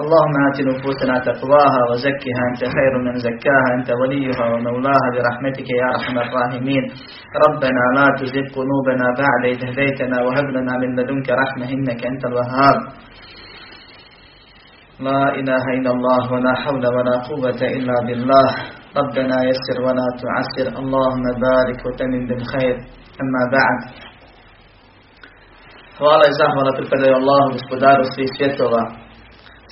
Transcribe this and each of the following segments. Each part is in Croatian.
اللهم آت نفوسنا تقواها وزكها أنت خير من زكاها أنت وليها ومولاها برحمتك يا أرحم الراحمين. ربنا لا تزغ قلوبنا بعد إذ هديتنا وهب لنا من لدنك رحمة إنك أنت الوهاب. لا إله إلا الله ولا حول ولا قوة إلا بالله. ربنا يسر ولا تعسر. اللهم بارك وتمن بالخير. أما بعد Hvala i zahvala pripadaju Allahu, gospodaru svih svjetova.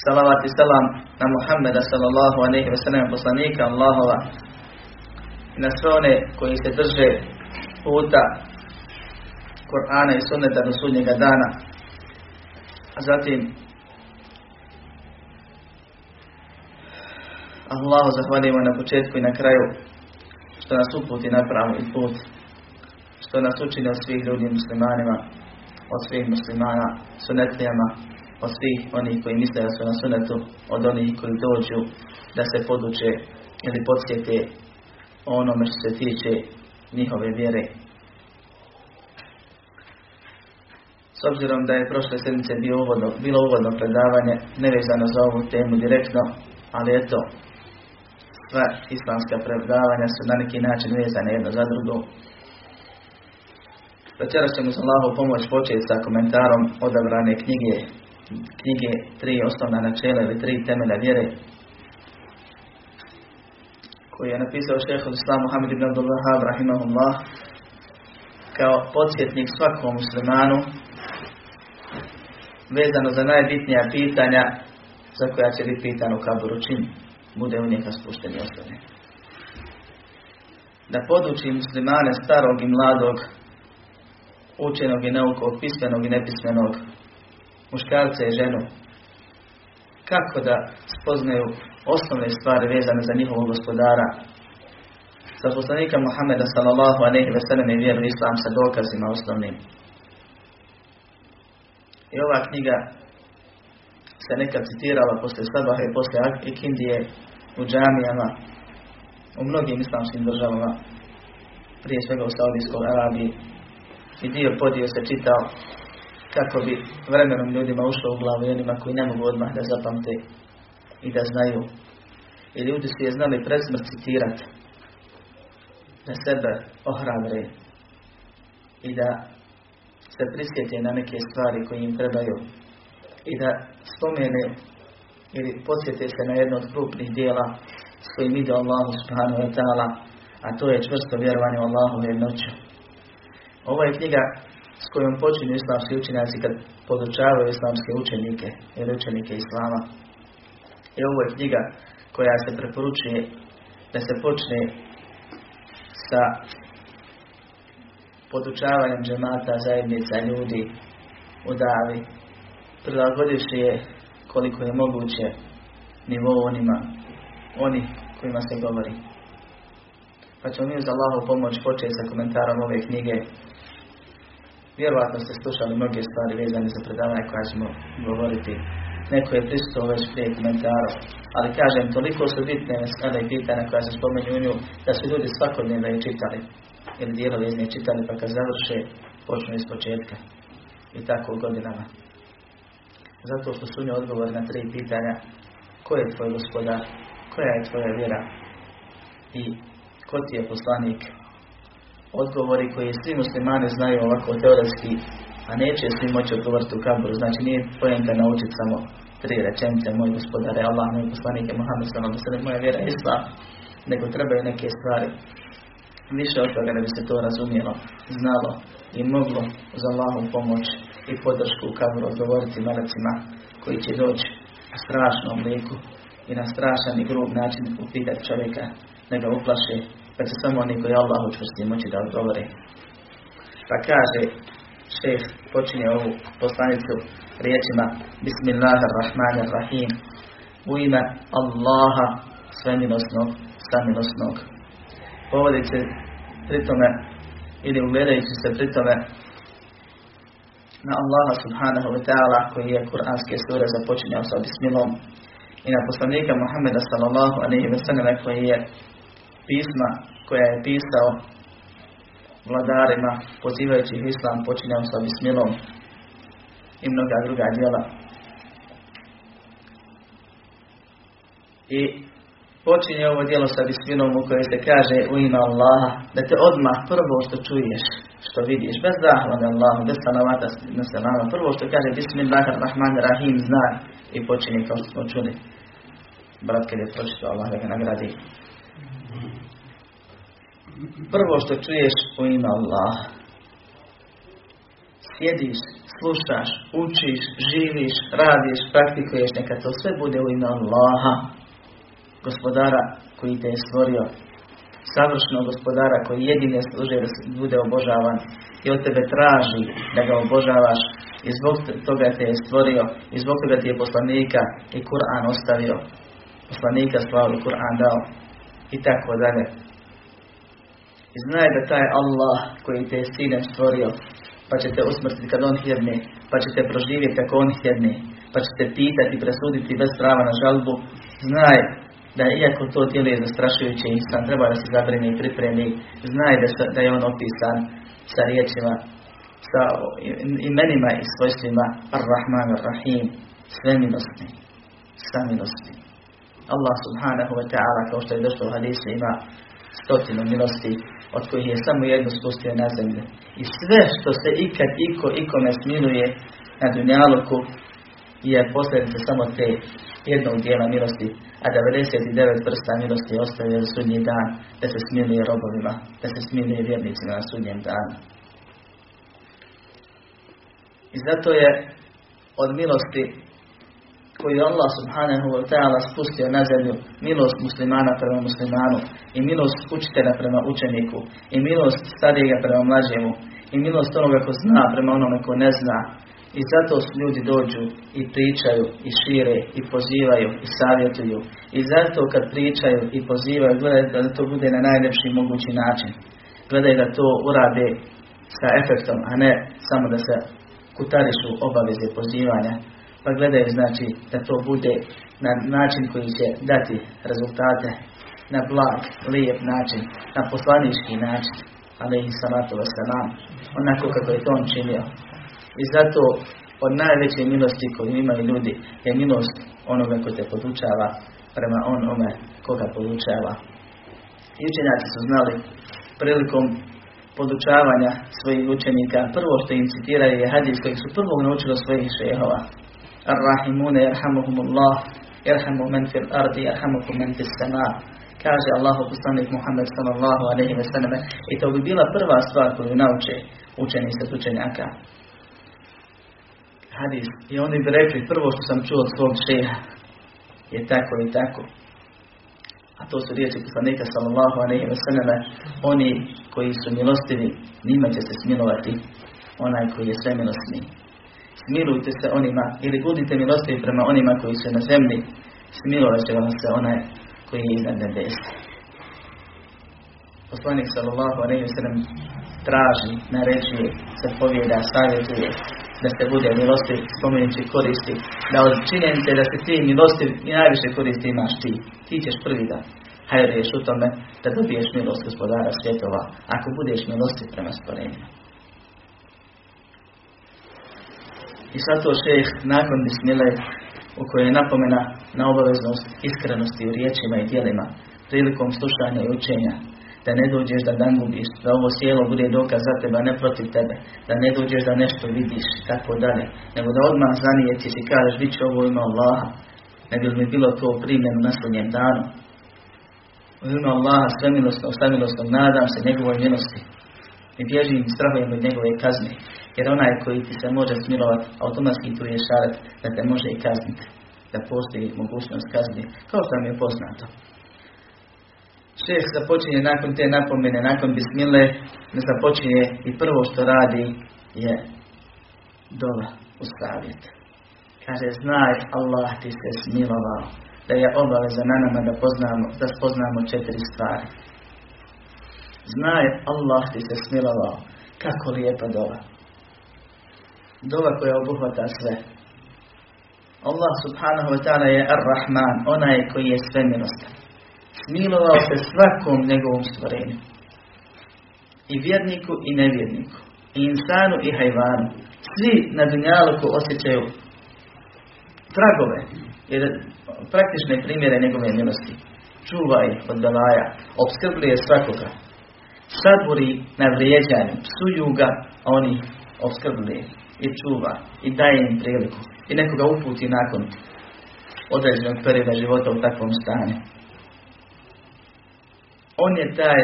Salavat i salam na Muhammeda sallallahu alaihi wa sallam, poslanika Allahova i na sve one koji se drže puta Kur'ana i sunneta do sudnjega dana. A zatim Allahu zahvaljujemo na početku i na kraju što nas uputi na pravi put, što nas učini od svih ljudi muslimanima, od svih muslimana, sunetlijama, od svih onih koji misle da su na sunetu, od onih koji dođu da se poduče ili podsjete onome što se tiče njihove vjere. S obzirom da je prošle sedmice bilo uvodno, bilo uvodno predavanje, nevezano za ovu temu direktno, ali eto, sva islamska predavanja su na neki način vezane jedno za drugo. Večeras ćemo za Allahu pomoć početi sa komentarom odabrane knjige, knjige tri osnovna načela ili tri temelja vjere, koji je napisao šeho Islam Muhammed ibn Abdul Wahab rahimahullah kao podsjetnik svakom muslimanu vezano za najbitnija pitanja za koja će biti pitan u kaburu čim bude u njega spušten i ostavljen. Da poduči muslimane starog i mladog, učenog i naukog, pismenog i nepismenog, muškarca i ženu, kako da spoznaju osnovne stvari vezane za njihovog gospodara, sa poslanika Muhammeda sallallahu alaihi ve sellem i vjeru islam sa dokazima osnovnim. I ova knjiga se nekad citirala posle Sabaha i posle Ikindije u džamijama u mnogim islamskim državama, prije svega u Saudijskoj Arabiji. I dio podio se čitao kako bi vremenom ljudima ušlo u glavu i onima koji ne mogu odmah da zapamte i da znaju. I ljudi su je znali predsmrt citirati da sebe ohrabre i da se prisjete na neke stvari koje im trebaju i da spomene ili podsjete se na jedno od krupnih dijela s kojim ide Allahu subhanahu wa ta'ala, a to je čvrsto vjerovanje u Allahu jednoću. Ovo je knjiga s kojom počinju islamski učenjaci kad podučavaju islamske učenike ili učenike Islama. I ovo je knjiga koja se preporučuje da se počne sa podučavanjem džemata, zajednica, ljudi u davi, je koliko je moguće nivou onima, oni kojima se govori. Pa ćemo mi uz Allahu pomoć početi sa komentarom ove knjige. Vjerovatno ste slušali mnoge stvari vezane za predavanje koja ćemo govoriti. Neko je pristao već prije komentarom. Ali kažem, toliko su bitne mesele i pitanja koja se spomenju u nju, da su ljudi svakodnevno je čitali. Ili dijelovi iz nje čitali, pa kad završe, počnu iz početka. I tako godinama. Zato što su nje odgovor na tri pitanja. Ko je tvoj gospodar? Koja je tvoja vjera? I ko ti je poslanik? Odgovori koji svi muslimani znaju ovako teoretski, a neće svi moći odgovoriti u kaburu. Znači nije pojenta naučiti samo tri rečenice, moj gospodar je Allah, moj poslanik je Muhammed sellem, moja vjera je Islam, nego trebaju neke stvari više od toga da bi se to razumjelo, znalo i moglo za Allahom pomoć i podršku u kaburu odgovoriti melecima koji će doći na strašnom liku i na strašan i grub način upitati čovjeka da ga uplaše, pa će samo oni koji Allah učvrsti moći da odgovore. Pa kaže, šeh počinje ovu poslanicu riječima Bismillahirrahmanirrahim u ime Allaha svemilosnog, samilosnog. Povodi se pritome ili uvjerajući se pritome na Allaha subhanahu wa ta'ala koji je kuranske sure započinjao sa bismilom i na poslanika Muhammeda sallallahu alaihi wa sallam koji je pisma koja je pisao vladarima pozivajući islam počinjao sa bismilom i mnoga druga djela. I počinje ovo djelo sa bismilom u kojoj se kaže u ime Allaha, da te odmah prvo što čuješ, što vidiš, bez zahvala Allahu, bez salavata na salama, prvo što kaže Bismillahirrahmanirrahim zna i počinje kao što smo čuli. Brat kad je pročitao Allah da ga nagradi. Prvo što čuješ u ime Allaha. Sjediš, slušaš, učiš, živiš, radiš, praktikuješ, neka to sve bude u ime Allaha. Gospodara koji te je stvorio, savršenog gospodara koji jedine služe da bude obožavan i od tebe traži da ga obožavaš. I zbog toga te je stvorio. I zbog toga ti je poslanika i Kur'an ostavio, poslanika i Kur'an dao. I tako dalje. Znaj da taj Allah koji te je sinem stvorio, pa će te usmrtiti kad on hjedne, pa će te proživjeti kako on hjedne, pa će te pitati i presuditi bez prava na žalbu, znaj da iako to tijelo je zastrašujuće insan, treba da se zabrine i pripremi, znaj da, da je on opisan sa riječima, sa imenima i svojstvima. Ar-Rahman Ar-Rahim, sve milosti, milosti. Allah subhanahu wa ta'ala, kao što je došlo u hadisu, ima stotinu milosti, od kojih je samo jedno spustio na zemlju. I sve što se ikad iko ikome smiluje na dunjaluku je posljedica samo te jednog dijela milosti, a 99 prsta milosti ostavio za sudnji dan, da se smiluje robovima, da se smiluje vjernicima na sudnjem danu. I zato je od milosti koju Allah subhanahu wa ta'ala spustio na zemlju, milost muslimana prema muslimanu, i milost učitelja prema učeniku, i milost starijega prema mlađemu, i milost onoga ko zna prema onome ko ne zna, i zato ljudi dođu i pričaju i šire i pozivaju i savjetuju. I zato kad pričaju i pozivaju, gledaju da to bude na najljepši mogući način. Gledaju da to urade sa efektom, a ne samo da se kutarišu obaveze pozivanja. Pa gledaju znači da to bude na način koji će dati rezultate na blag, lijep način, na poslanički način, ali i salatu wasalam, onako kako je to on činio. I zato od najveće milosti koju imaju ljudi je milost onoga ko te podučava prema onome koga podučava. I učenjaci su znali prilikom podučavanja svojih učenika, prvo što im citiraju je hadis kojeg su prvog naučili svojih šehova. Ar-Rahimune yarhamuhumullah, yarhamu men fil ardi, yarhamukum men fil sama. Kaže Allahu poslanik Muhammed sallallahu alaihi ve selleme i to bi bila prva stvar koju nauče učenici od učenjaka hadis i oni bi rekli prvo što sam čuo od svog šeha je tako i tako. A to su riječi poslanika sallallahu alaihi wa sallam oni koji su milostivi njima će se smilovati onaj koji je sve. Smilujte se onima ili budite milostivi prema onima koji su na zemlji smilovat će vam se onaj koji je iznad nebesa. Poslanik sallallahu alaihi wa sallam traži, naređuje, se povijeda, savjetuje da se bude milosti, spomenući koristi, da od činjenice da se ti milosti i najviše koristi imaš ti. Ti ćeš prvi da hajriješ u tome da dobiješ milost gospodara svjetova, ako budeš milosti prema stvorenjima. I sad to šeh nakon bismile u kojoj je napomena na obaveznost iskrenosti u riječima i dijelima prilikom slušanja i učenja da ne dođeš da dan gubiš, da ovo sjelo bude dokaz za tebe, ne protiv tebe, da ne dođeš da nešto vidiš, tako dalje, nego da odmah zanijetiš i kažeš, bit će ovo ima Allaha, nego bi mi bilo to primljeno na sudnjem danu. U ime Allaha svemilostno, samilostno, nadam se njegovoj milosti i bježim i strahujem od njegove kazne, jer onaj koji ti se može smilovati, automatski tu je šaret da te može i kazniti, da postoji mogućnost kazni, kao što nam je poznato. Šeh započinje nakon te napomene, nakon bismile, ne započinje i prvo što radi je dola u savjet. Kaže, znaj Allah ti se smilovao, da je obaveza na nama da, poznamo, da spoznamo četiri stvari. Znaj Allah ti se smilovao, kako lijepa dola. Dova koja obuhvata sve. Allah subhanahu wa ta'ala je Ar-Rahman, onaj koji je sve milostan. Smilovao se svakom njegovom stvorenju. I vjerniku i nevjerniku. I insanu i hajvanu. Svi na dunjaluku osjećaju tragove, jer praktične primjere njegove milosti. Čuva ih od belaja, obskrbljuje svakoga. Sadburi na vrijeđanju, psuju ga, a oni obskrbljuje i čuva i daje im priliku. I nekoga uputi nakon određenog perioda života u takvom stanju. On je taj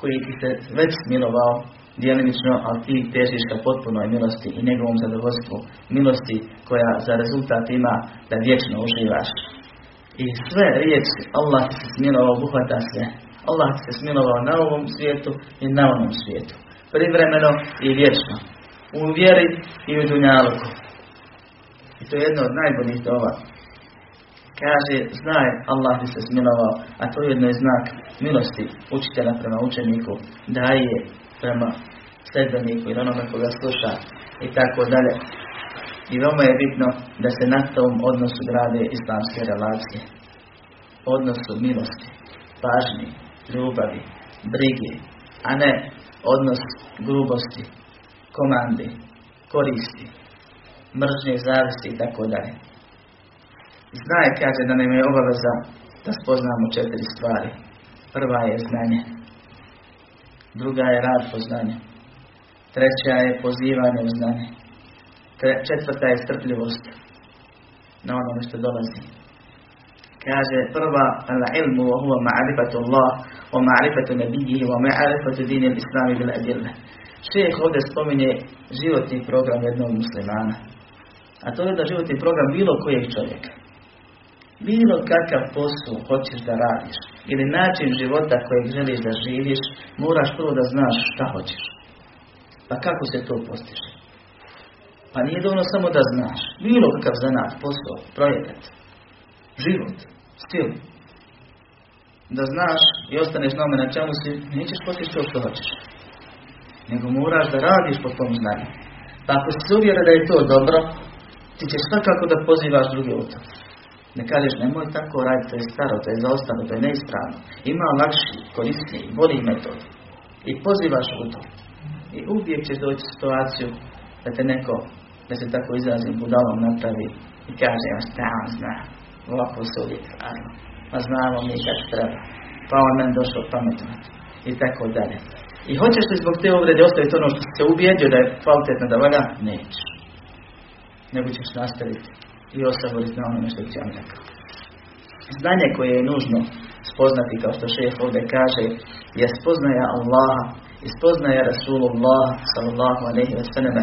koji ti se već smilovao djelimično, ali ti težiš ka potpunoj milosti i njegovom zadovoljstvu, milosti koja za rezultat ima da vječno uživaš. I sve riječi Allah ti se smilovao obuhvata sve. Allah ti se smilovao na ovom svijetu i na onom svijetu. Privremeno i vječno. U vjeri i u dunjaluku. I to je jedno od najboljih dova. Kaže, znaj, Allah ti se smilovao, a to jedno je znak milosti učitelja prema učeniku, daje prema sledbeniku i onome koga sluša i tako dalje. I veoma je bitno da se na tom odnosu grade islamske relacije. Odnosu milosti, pažnje, ljubavi, brige, a ne odnos grubosti, komandi, koristi, mržnje, zavisti i tako dalje. Znaj, kaže, da nam je obaveza da spoznamo četiri stvari. Prva je znanje. Druga je rad po znanju. Treća je pozivanje u znanje. Četvrta je strpljivost na onome što dolazi. Kaže prva al ilmu wa huwa ma'rifatu Allah wa ma'rifatu nabijihi wa ma'rifatu dini al-islami bil adilla. Šejh ovdje spominje životni program jednog muslimana. A to je da životni program bilo kojeg čovjeka. Bilo kakav posao hoćeš da radiš ili način života kojeg želiš da živiš, moraš prvo da znaš šta hoćeš. Pa kako se to postiže? Pa nije dovoljno samo da znaš. Bilo kakav zanat, posao, projekat, život, stil. Da znaš i ostaneš na na čemu si, nećeš postići to što hoćeš. Nego moraš da radiš po tom znanju. Pa ako si uvjera da je to dobro, ti ćeš svakako da pozivaš druge u. Ne kažeš nemoj tako raditi, to je staro, to je zaostalo, to je neispravno. Ima lakši, korisniji, bolji metod. I pozivaš u to. I uvijek ćeš doći u situaciju da te neko, da se tako izrazim, budalom napravi i kaže, ja šta zna, ovako se uvijek radno. Pa znamo mi kad treba. Pa on meni došao pametovati. I tako dalje. I hoćeš li zbog te uvrede ostaviti ono što se ubijedio da je kvalitetno da valja? Nećeš. Nego ćeš nastaviti i osaboriti na onome što ti vam rekao. Znanje koje je nužno spoznati, kao što šef ovdje kaže, je spoznaja Allaha i spoznaja Rasulullah sallallahu alaihi wa sallam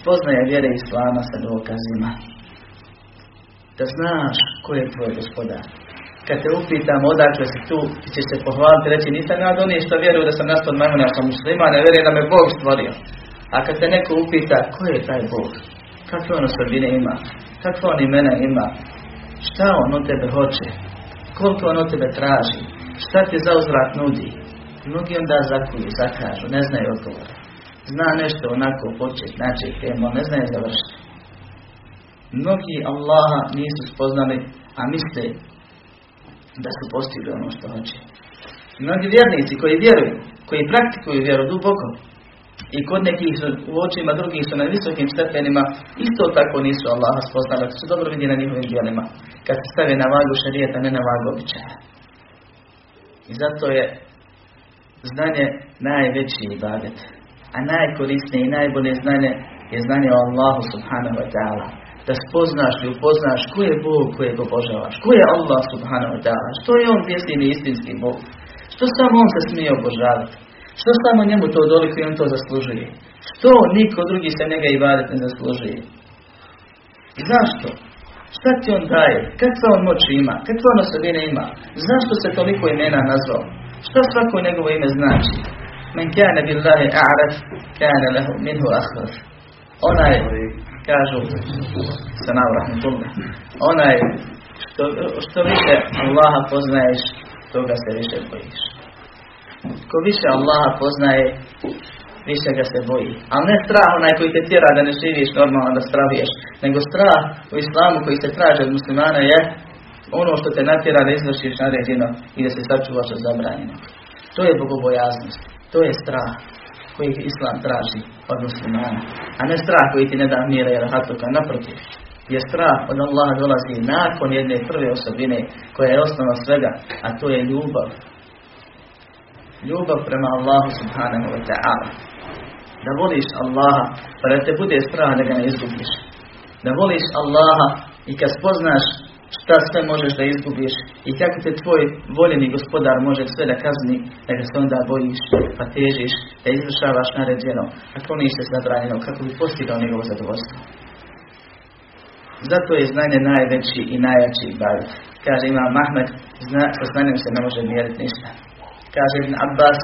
spoznaja vjere Islama sa dokazima. Da znaš ko je tvoj gospodar. Kad te upitam odakle si tu, ti ćeš se pohvaliti reći nisam ja donije što vjeruju da sam nastao od majmuna, sam muslima, ne vjerujem da me Bog stvorio. A kad te neko upita ko je taj Bog, kakve on osobine ima, kakva on imena ima, šta on od tebe hoće, koliko on od tebe traži, šta ti za uzvrat nudi. Mnogi onda zakuju, zakažu, ne znaju odgovora. Zna nešto onako počet, znači temu, ne znaju završiti. Mnogi Allaha nisu spoznali, a misle da su postigli ono što hoće. Mnogi vjernici koji vjeruju, koji praktikuju vjeru duboko, i kod nekih su, u očima drugih su na visokim stepenima, isto tako nisu Allaha spoznali, to dobro vidi na njihovim djelima, kad se stave na vagu šarijeta, ne na vagu običaja. I zato je znanje najveći ibadet, a najkorisnije i najbolje znanje je znanje o Allahu subhanahu wa ta'ala. Da spoznaš i upoznaš ko je Bog kojeg obožavaš, ko je Allah subhanahu wa ta'ala, što je On vjesni istinski Bog, što samo On se smije obožavati. Što samo njemu to doliko i on to zaslužuje? Što niko drugi se njega i vadet ne zaslužuje? Zašto? Šta ti on daje? Kakva on moć ima? Kakva on osobine ima? Zašto se toliko imena nazvao? Što svako njegovo ime znači? Men kane billahi a'raf, kane lehu minhu ahraf. Onaj, kažu, sa navrahmetullah, onaj, što, što više Allaha poznaješ, toga se više bojiš. Ko više Allaha poznaje, više ga se boji. Ali ne strah onaj koji te tjera da ne živiš normalno da straviješ, nego strah u islamu koji se traže od muslimana je ono što te natjera da izvršiš naređeno i da se sačuvaš od zabranjeno. To je bogobojaznost, to je strah koji islam traži od muslimana, a ne strah koji ti ne da mira i rahatuka, naprotiv. Jer strah od Allaha dolazi nakon jedne prve osobine koja je osnova svega, a to je ljubav. Ljubav prema Allahu subhanahu wa ta'ala. Da voliš Allaha, pa da te bude strah da ga ne izgubiš. Da voliš Allaha i kad spoznaš šta sve možeš da izgubiš i kako te tvoj voljeni gospodar može sve da kazni, da ga se onda bojiš, pa težiš, da izvršavaš naređeno, a kloniš se zabranjeno, kako bi postigao njegovo zadovoljstvo. Zato je znanje najveći i najjači ibadet. Kaže Imam Mahmed, zna, sa znanjem se ne može mjeriti ništa. Kaže Ibn Abbas,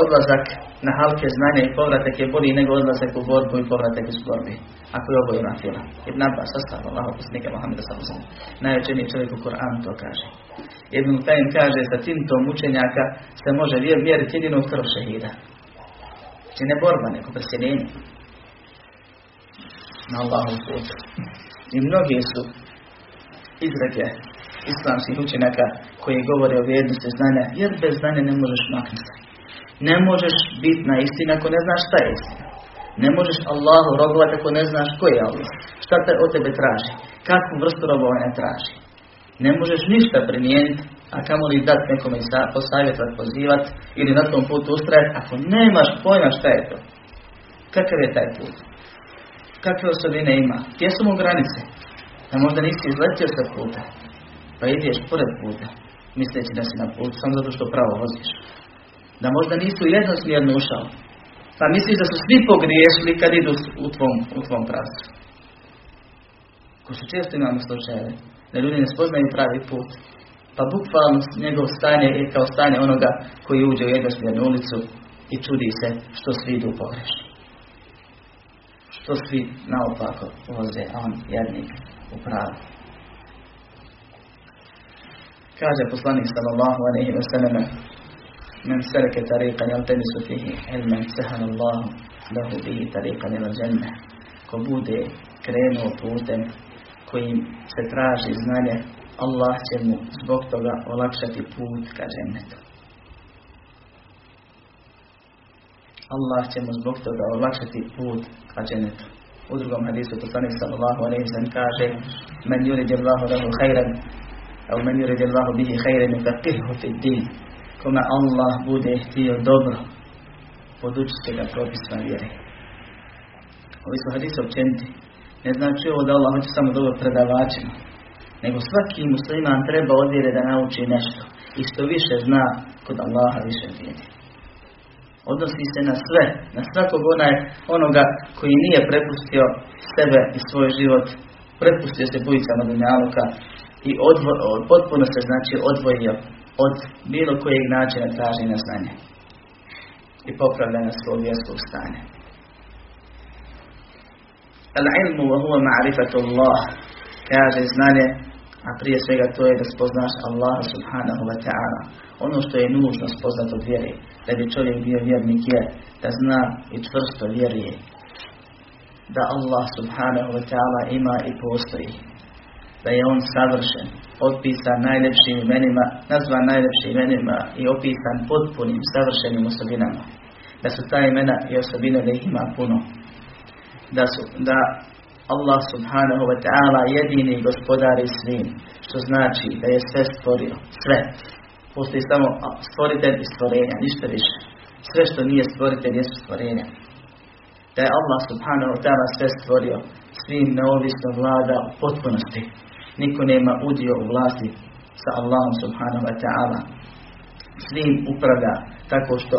odlazak na halke znanja i povratak je bolji nego odlazak u borbu i povratak iz borbi. Ako je oboje ima fila. Ibn Abbas, sastav Allah, posljednika Mohameda sallam. Najvećeniji čovjek u Koranu to kaže. Ibn Qayyim kaže, sa tim mučenjaka se može mjeriti jedino krv šehida. Znači ne borba, neko. Na Allahom putu. I mnogi su izreke islamskih učenjaka koji govore o vrijednosti znanja, jer bez znanja ne možeš maknuti. Ne možeš biti na istini ako ne znaš šta je istina. Ne možeš Allahu robovati ako ne znaš ko je Allah. Šta te od tebe traži? Kakvu vrstu robovanja traži? Ne možeš ništa primijeniti, a kamo li dati nekome posavjetovati, pozivati ili na tom putu ustrajati ako nemaš pojma šta je to. Kakav je taj put? Kakve osobine ima? Gdje su mu granice? Da možda nisi izletio sa puta, pa ideš pored puta, misleći da si na putu, samo zato što pravo voziš. Da možda nisu jednosmjerno ušao, pa misliš da su svi pogriješili kad idu u tvom, u tvom pravcu. Ko što često imamo slučajeve, da ljudi ne spoznaju pravi put, pa bukvalno njegov stanje je kao stanje onoga koji uđe u jednosmjernu ulicu i čudi se što svi idu pogrešno. Što svi naopako voze, a on jednik u pravu. Kaže poslanik sallallahu alaihi wa sallam من سلك طريقا يلتمس فيه علما سهل الله له به طريقا إلى الجنة ko bude krenuo putem kojim se traži znanje, Allah će mu zbog toga olakšati put ka džennetu. Allah će mu zbog toga olakšati put ka džennetu. U drugom hadisu poslanik sallallahu alejhi ve kaže: "Men yuridillahu lahu khairan, aw men yuridillahu bihi khairan yufaqihuhu fid din." Kome Allah bude htio dobro, podučit će ga propisima vjere. Ovi su hadisi općeniti. Ne znači ovo da Allah hoće samo dobro predavačima. Nego svaki musliman treba od vjere da nauči nešto. I što više zna, kod Allaha više vjeri. Odnosi se na sve, na svakog onaj, onoga koji nije prepustio sebe i svoj život, prepustio se bujicama dunjaluka i odvo, potpuno se znači odvojio od bilo kojeg načina traženja znanja i popravljanja svog vjerskog stanja. Al-ilmu wa huwa ma'rifatu Allah kaže znanje, a prije svega to je da spoznaš Allah subhanahu wa ta'ala. Ono što je nužno spoznat od vjere, da bi čovjek bio vjernik je, da zna i čvrsto vjeruje da Allah subhanahu wa ta'ala ima i postoji. Da je on savršen, opisan najljepšim imenima, nazvan najljepšim imenima i opisan potpunim, savršenim osobinama. Da su ta imena i osobine da ih ima puno. Da, su, da Allah subhanahu wa ta'ala jedini gospodar i svim, što znači da je sve stvorio, sve. Postoji samo stvoritelj i stvorenja, ništa više. Sve što nije stvoritelj jesu stvorenja. Da je Allah subhanahu wa ta'ala sve stvorio, svim neovisno vlada u potpunosti. Niko nema udio u vlasti sa Allahom subhanahu wa ta'ala. Svim upravlja tako što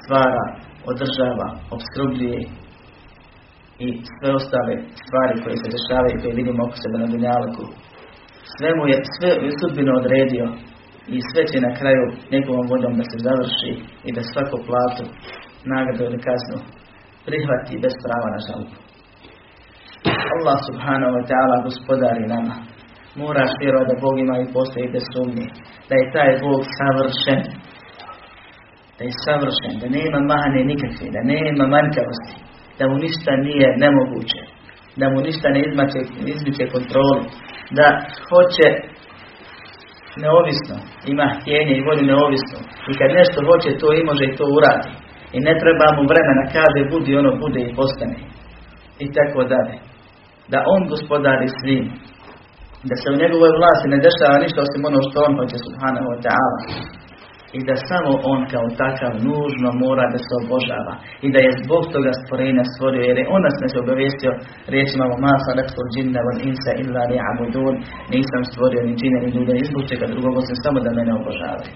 stvara, održava, obskrbljuje i sve ostale stvari koje se dešavaju i koje vidimo oko sebe na dunjalku. Sve mu je, sve sudbino odredio i sve će na kraju njegovom voljom da se završi i da svako platu, nagradu ili kaznu prihvati bez prava na žalbu. Allah subhanahu wa ta'ala gospodari nama. Moraš vjerovati da Bog ima i postoji bez sumnje. Da je taj Bog savršen. Da je savršen, da nema mahane nikakve, da nema manjkavosti, da mu ništa nije nemoguće, da mu ništa ne izmače, izmiče kontroli, da hoće neovisno, ima htjenje i volju neovisno. I kad nešto hoće, to i može i to uradi. I ne treba mu vremena, kaže, budi ono, bude i postane. I tako dalje. Da on gospodari svim. Da se u njegovoj vlasti ne dešava ništa osim ono što on hoće, subhanahu wa ta'ala. I da samo on kao takav nužno mora da se obožava. I da je zbog toga stvorenja stvorio jer je on nas ne obavestio riječima o masa lektor džinna van insa illa li abudun nisam stvorio ni džine ni ljude ni zbog čega drugog osim samo da mene obožavaju.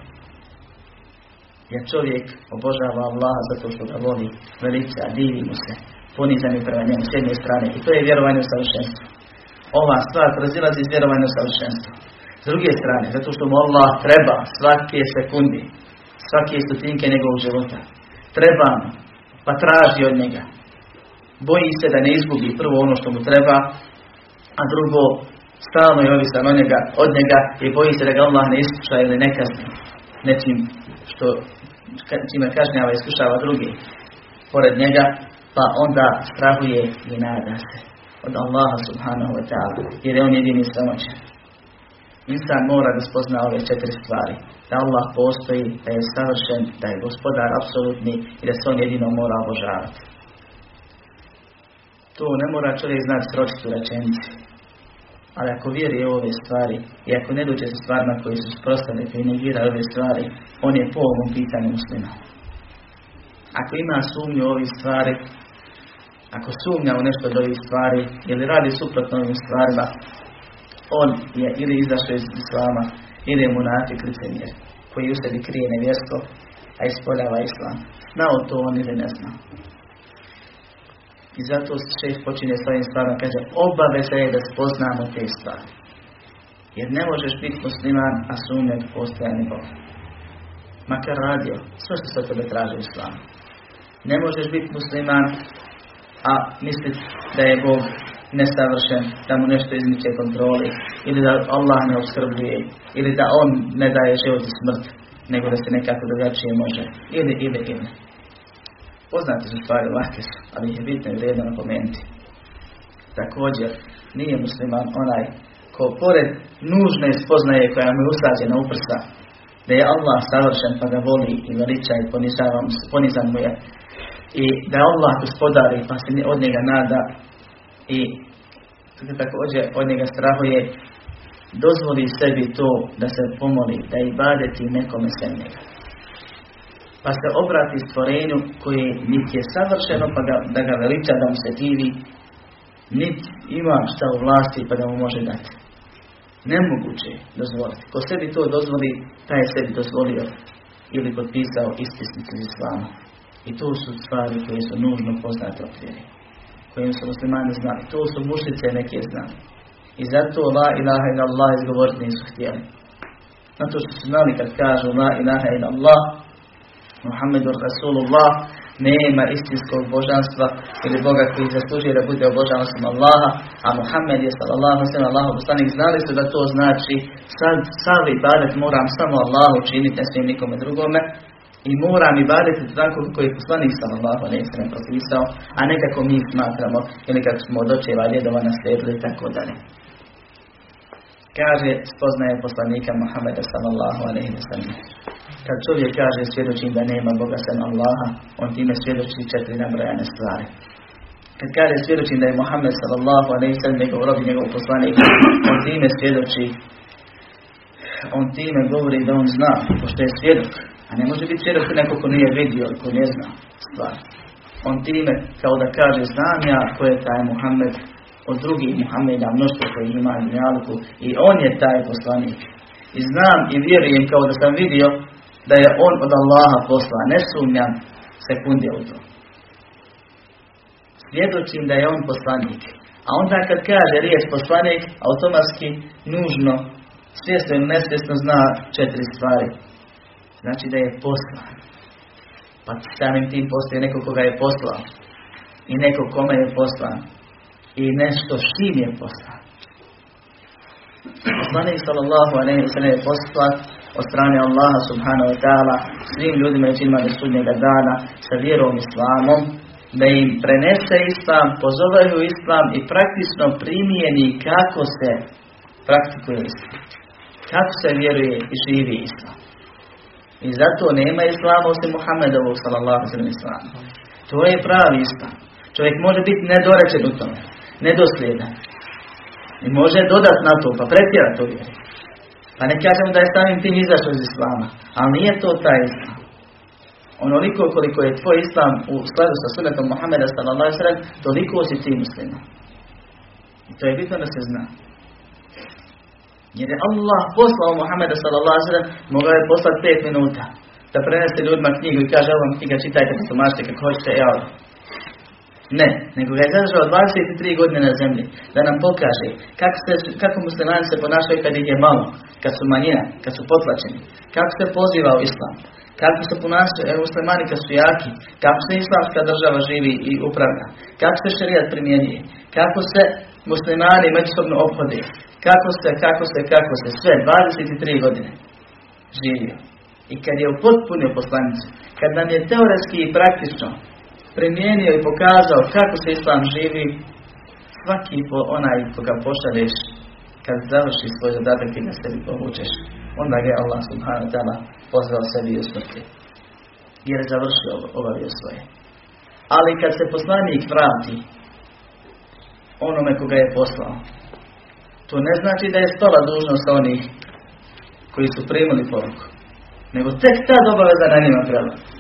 Jer čovjek obožava Allaha zato što ga voli veliča, divi mu se ponizani prema njemu s jedne strane. I to je vjerovanje u savršenstvo ova stvar prozilazi iz vjerovanja u savršenstvo s druge strane, zato što mu Allah treba svake sekundi, svake stotinke njegovog života. Treba mu, pa traži od njega. Boji se da ne izgubi prvo ono što mu treba, a drugo stalno je ovisan od njega, od njega i boji se da ga Allah ne iskuša ili ne kazni nečim što čime kažnjava i iskušava drugi pored njega, pa onda strahuje i nada se od Allaha subhanahu wa ta'ala, jer je on jedini samoćan. Insan mora da spozna ove četiri stvari. Da Allah postoji, da je savršen, da je gospodar apsolutni i da se on jedino mora obožavati. To ne mora čovjek znati sročiti u rečenici. Ali ako vjeri u ove stvari i ako ne dođe sa stvarima koji su sprostavljeni koji negira ove stvari, on je po ovom pitanju muslima. Ako ima sumnju u ovih stvari, ako sumnja u nešto od ovih stvari ili radi suprotno ovim stvarima, on je ili izašao iz islama, ili je munafik licemjer, koji u sebi krije nevjerstvo, a ispoljava islam. Znao to on ili ne zna. I zato šest počinje svojim stvarom, kaže, obaveza je da spoznamo te stvari. Jer ne možeš biti musliman, a sumnjati postojani Bog. Makar radio, sve što se tebe traži u islamu. Ne možeš biti musliman, a misliti da je Bog nesavršen, da mu nešto izmiče kontroli, ili da Allah ne obskrbljuje, ili da on ne daje život i smrt, nego da se nekako drugačije može, ili, ili, ili. Poznate su stvari, lahke su, ali je bitno i vrijedno napomenuti. Također, nije musliman onaj ko pored nužne spoznaje koja mu je usađena u prsa, da je Allah savršen pa ga voli i veliča i ponizan mu je, i da Allah gospodari pa se od njega nada i također od njega strahuje dozvoli sebi to da se pomoli, da i badeti nekome sem njega. Pa se obrati stvorenju koje niti je savršeno pa ga, da ga veliča, da mu se divi, niti ima šta u vlasti pa da mu može dati. Nemoguće je dozvoliti. Ko sebi to dozvoli, taj je sebi dozvolio ili potpisao ispisnicu islama. I to su stvari koje su nužno poznate od vjeri kojim su muslimani znali. To su mušnice neke znali. I zato la ilaha ila Allah izgovoriti nisu htjeli. Zato što su znali kad kažu la ilaha ila Allah, Muhammedu Rasulullah, nema istinskog božanstva ili Boga koji zaslužuje da bude obožavan sam Allaha, a Muhammed je sallallahu sallam Allahu poslanik znali su da to znači sad sav ibadet moram samo Allahu činiti, ne smijem nikome drugome, i moram i baditi tako koji je poslanik sallallahu alejhi ve propisao, a ne kako mi smatramo ili kako smo od očeva djedova naslijedili i tako dalje. Kaže, spoznaje poslanika Muhammeda sallallahu alejhi ve sellem. Kad čovjek kaže svjedočim da nema Boga sem Allaha, on time svjedoči četiri nabrojane stvari. Kad kaže svjedočim da je Muhammed sallallahu alejhi ve sellem njegov rob i njegov poslanik, on time svjedoči on time govori da on zna, pošto je svjedok, a ne može biti svjedok neko ko nije vidio, ko ne zna stvar. On time, kao da kaže, znam ja ko je taj Muhammed od drugih Muhammeda, mnoštvo koji ima dunjalku i on je taj poslanik. I znam i vjerujem kao da sam vidio da je on od Allaha posla, ne sumnjam sekunde u to. Svjedočim da je on poslanik. A onda kad kaže riječ poslanik, automatski, nužno, svjesno ili nesvjesno zna četiri stvari znači da je poslan. Pa samim tim postoji neko koga je poslao. I neko kome je poslan. I nešto s čim je poslan. Poslanik sallallahu alaihi wa sallam je poslan od strane Allaha subhanahu wa ta'ala svim ljudima i činima do dana sa vjerom islamom, da im prenese islam, pozove u islam i praktično primijeni kako se praktikuje islam. Kako se vjeruje i živi islam. I zato nema islama osim Muhammedovog sallallahu alaihi islam. To je pravi islam. Čovjek može biti nedorečen u tome, nedosljedan. I može dodati na to, pa pretjerati to vjeri. Pa ne kažem da je samim tim izašao iz islama, ali nije to taj islam. Onoliko koliko je tvoj islam u skladu sa sunetom Muhammeda sallallahu alaihi toliko si ti muslima. I to je bitno da se zna. Jer je Allah poslao Muhammeda sallallahu mogao je poslati pet minuta. Da prenese ljudima knjigu i kaže ovom knjiga čitajte pa tumačite kako hoćete, ja ne, nego ga je zadržao 23 godine na zemlji, da nam pokaže kako, se, kako muslimani se ponašaju kad ih je malo, kad su manjina, kad su potlačeni, kako se poziva u islam, kako se ponašaju muslimani kad su jaki, kako se islamska država živi i upravlja, kako se šerijat primjenjuje, kako se muslimani međusobno obhode, kako se, kako se, kako se, sve, 23 godine živio. I kad je upotpunio poslanicu, kad nam je teoretski i praktično primijenio i pokazao kako se islam živi, svaki po onaj koga pošalješ, kad završi svoj zadatak i na sebi povučeš, onda ga je Allah subhanahu wa ta'ala pozvao sebi u smrti. Jer je završio obavio svoje. Ali kad se poslanik vrati onome koga je poslao, to ne znači da je stola dužnost onih koji su primili poruku. Nego tek ta obaveza na njima prelazi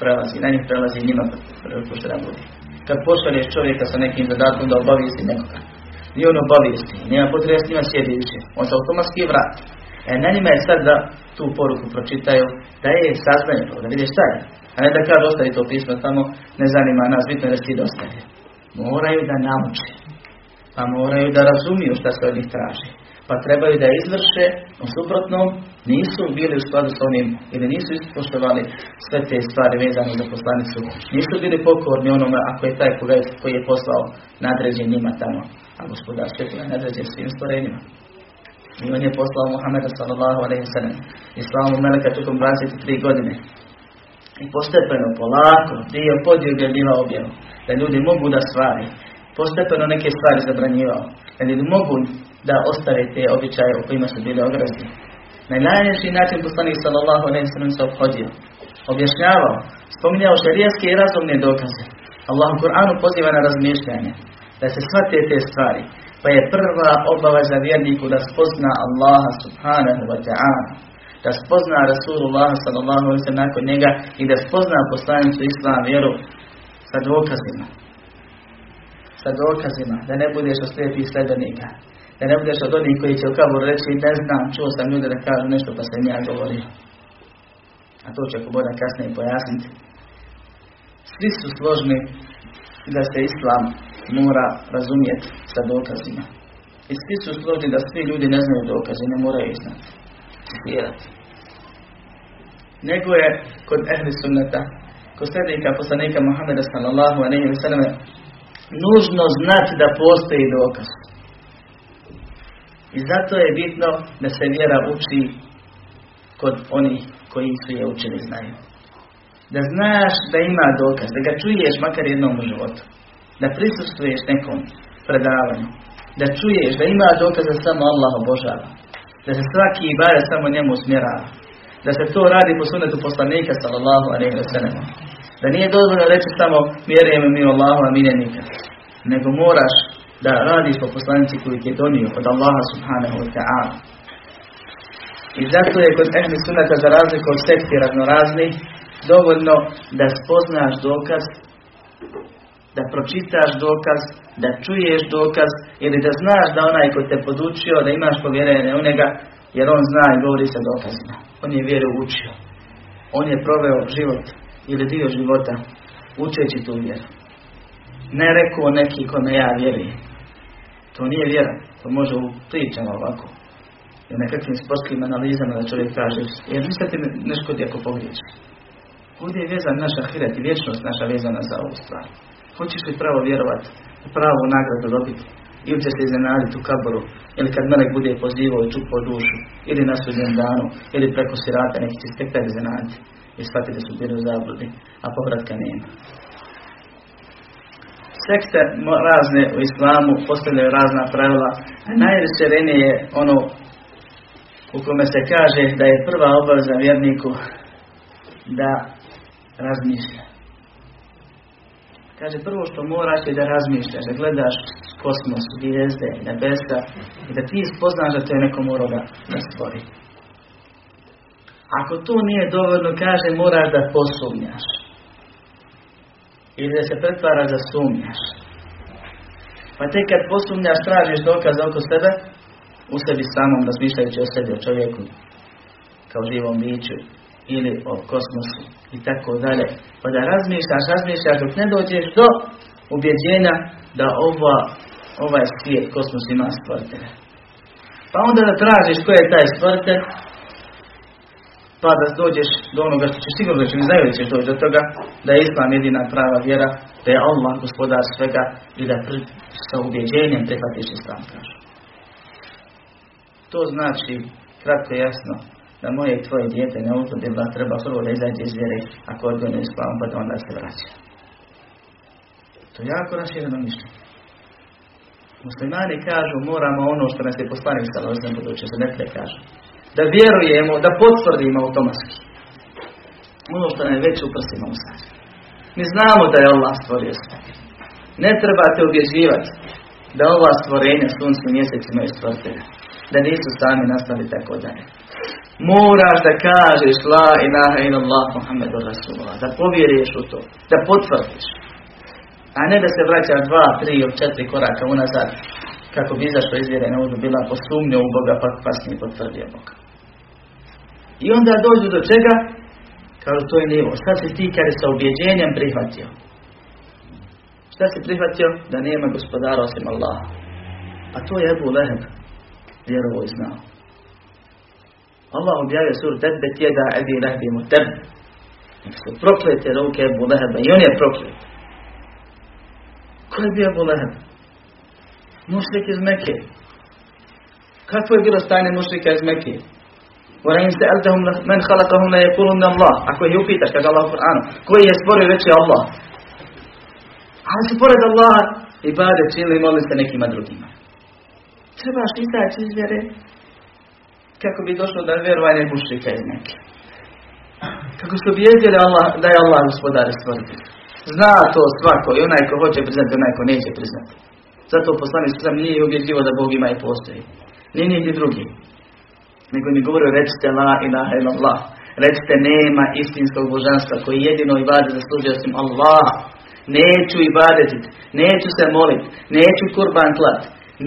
prelazi, na njih prelazi njima prepuštena budi. Kad pošalješ čovjeka sa nekim zadatkom da obavijesti nekoga, i on obavijesti, nema potrebe s njima sjedići, on se automatski vrati. E na njima je sad da tu poruku pročitaju, da je saznanje da vidiš šta je. A ne da kaže ostavi to pismo tamo, ne zanima nas, bitno je da si dostavi. Moraju da nauče, pa moraju da razumiju šta se od njih traži pa trebaju da izvrše, u suprotnom nisu bili u skladu s onim ili nisu ispoštovali sve te stvari vezane za poslanicu. Nisu bili pokorni onome ako je taj koji je poslao nadređen njima tamo, a gospodar svjetla je nadređen svim stvorenjima. I on je poslao Muhammeda sallallahu alaihi sallam i slavu Meleka tokom 23 godine. I postepeno, polako, dio po dio objavljivao objavu, da ljudi mogu da stvari. Postepeno neke stvari zabranjivao, da ljudi mogu da ostave te običaje u kojima su bili ograzni. Na najljepši način poslanik sallallahu alaihi sallam se obhodio. Objašnjavao, spominjao šarijaske i razumne dokaze. Allah u Kur'anu poziva na razmišljanje, da se shvate te stvari. Pa je prva obaveza vjerniku da spozna Allaha subhanahu wa ta'ala. Da spozna Rasulullah sallallahu sallam nakon njega i da spozna poslanicu Islam vjeru sa dokazima. Sa dokazima, da ne budeš od slijepih sledbenika da ne budeš od onih koji će u reći ne znam, čuo sam ljude da kažu nešto pa sam ja govorio. A to će ako Boga kasnije pojasniti. Svi su složni da se Islam mora razumjeti sa dokazima. I svi su složni da svi ljudi ne znaju dokaze, ne moraju ih znati. Nego je kod ehli sunneta, kod sljednika poslanika Muhammeda sallallahu alaihi wa sallam, nužno znati da postoji dokaz. I zato je bitno da se vjera uči kod onih koji su je učili znaju. Da znaš da ima dokaz, da ga čuješ makar jednom u životu. Da prisustuješ nekom predavanju. Da čuješ da ima dokaz da samo Allah obožava. Da se svaki ibadet samo njemu smjerava. Da se to radi po sunetu poslanika sallallahu alaihi wa sallam. Da nije dovoljno reći samo vjerujemo mi u Allahu, a mi ne nikad. Nego moraš da radiš po poslanici koji ti je donio od Allaha subhanahu wa ta'ala. I zato je kod ehli sunata za razliku od sekti raznorazni dovoljno da spoznaš dokaz, da pročitaš dokaz, da čuješ dokaz ili da znaš da onaj koji te podučio da imaš povjerenje u njega jer on zna i govori sa dokazima. On je vjeru učio. On je proveo život ili dio života učeći tu vjeru. Ne rekao neki kome ja vjerujem. To nije vjera. To može u pričama ovako. I nekakvim sportskim analizama da čovjek kaže, jer ništa ti ne škodi ako pogriješi. Ovdje je vezan naša hiret i vječnost naša vezana za ovu stvar. Hoćeš li pravo vjerovati, pravu nagradu dobiti? ili će se iznenaditi u kaboru, ili kad melek bude pozivao i čupao dušu, ili na sudnjem danu, ili preko sirata, neki će se iznenaditi i da su bili u zabludi, a povratka nema. Sekte razne u islamu postavljaju razna pravila, a je ono u kome se kaže da je prva obaveza vjerniku da razmišlja. Kaže, prvo što moraš je da razmišljaš, da gledaš kosmos, zvijezde, nebesa i da ti spoznaš da to je neko morao da, da stvori. Ako to nije dovoljno, kaže, moraš da posumnjaš. Ili da se pretvaraš da sumnjaš. Pa tek kad posumnjaš, tražiš dokaz oko sebe, u sebi samom razmišljajući o sebi, o čovjeku, kao živom biću, ili o kosmosu i tako dalje. Pa da razmišljaš, razmišljaš dok ne dođeš do ubjeđenja da ova, ovaj svijet, kosmos ima stvoritelja. Pa onda da tražiš ko je taj stvoritelj, pa da dođeš do onoga što ćeš sigurno ćeš znaju ćeš doći do toga, da je Islam jedina prava vjera, da je Allah gospodar svega i da sa ubjeđenjem prihvatiš Islam, kažu. To znači, kratko jasno, da moje i tvoje dijete ne da treba prvo da izađe iz vjere, ako odgojno ispravom, pa da onda se vraća. To je jako rašireno mišljenje. Muslimani kažu moramo ono što nas je poslanik sa lozem buduće, se ne kažu. Da vjerujemo, da potvrdimo automatski. Ono što nam je već u prstima Mi znamo da je Allah stvorio sve. Ne trebate obježivati da ova stvorenja suncu mjesecima je stvoritelja. Da nisu sami nastali tako dalje. Moraš da kažeš la ilaha illallah Muhammedu Rasulullah. Da povjeriš u to. Da potvrdiš. A ne da se vraća dva, tri ili četiri koraka unazad kako bi izašao iz vjere uzu bila posumnio u Boga pa kasnije potvrdio Boga. I onda dođu do čega? Kao to je nivo. Šta si ti kada sa objeđenjem prihvatio? Šta si prihvatio? Da nema gospodara osim Allaha. A to je Ebu Leheb. Vjerovo i znao. Allah objavio sur tebe tjeda ebi lehbi mu tebe. su proklete ruke Ebu Leheba i on je proklet. Ko je bio Ebu Leheb? Mušlik iz Mekke. Kako je bilo stanje mušlika iz Mekke? وَلَئِنْ سَأَلْتَهُمْ مَنْ خَلَقَهُمْ لَيَقُولُنَّ اللَّهِ Ako ih upitaš, kaže Allah u Kur'anu, koji je stvorio veći Allah? Ali su pored Allaha i bade čili i molili se nekima drugima. Trebaš izaći iz vjere kako bi došlo da vjerovanje mušrika iz neke. Kako su objeđeli Allah, da je Allah gospodar stvoriti. Zna to svako i onaj ko hoće priznati, onaj ko neće priznati. Zato poslanik sam nije objeđivo da Bog ima i postoji. Nije nigdje drugi. Nego mi govorio recite la ilaha illallah. Recite nema istinskog božanstva koji jedino i vade zaslužuje osim Allah. Neću i badetit, neću se molit, neću kurban klat,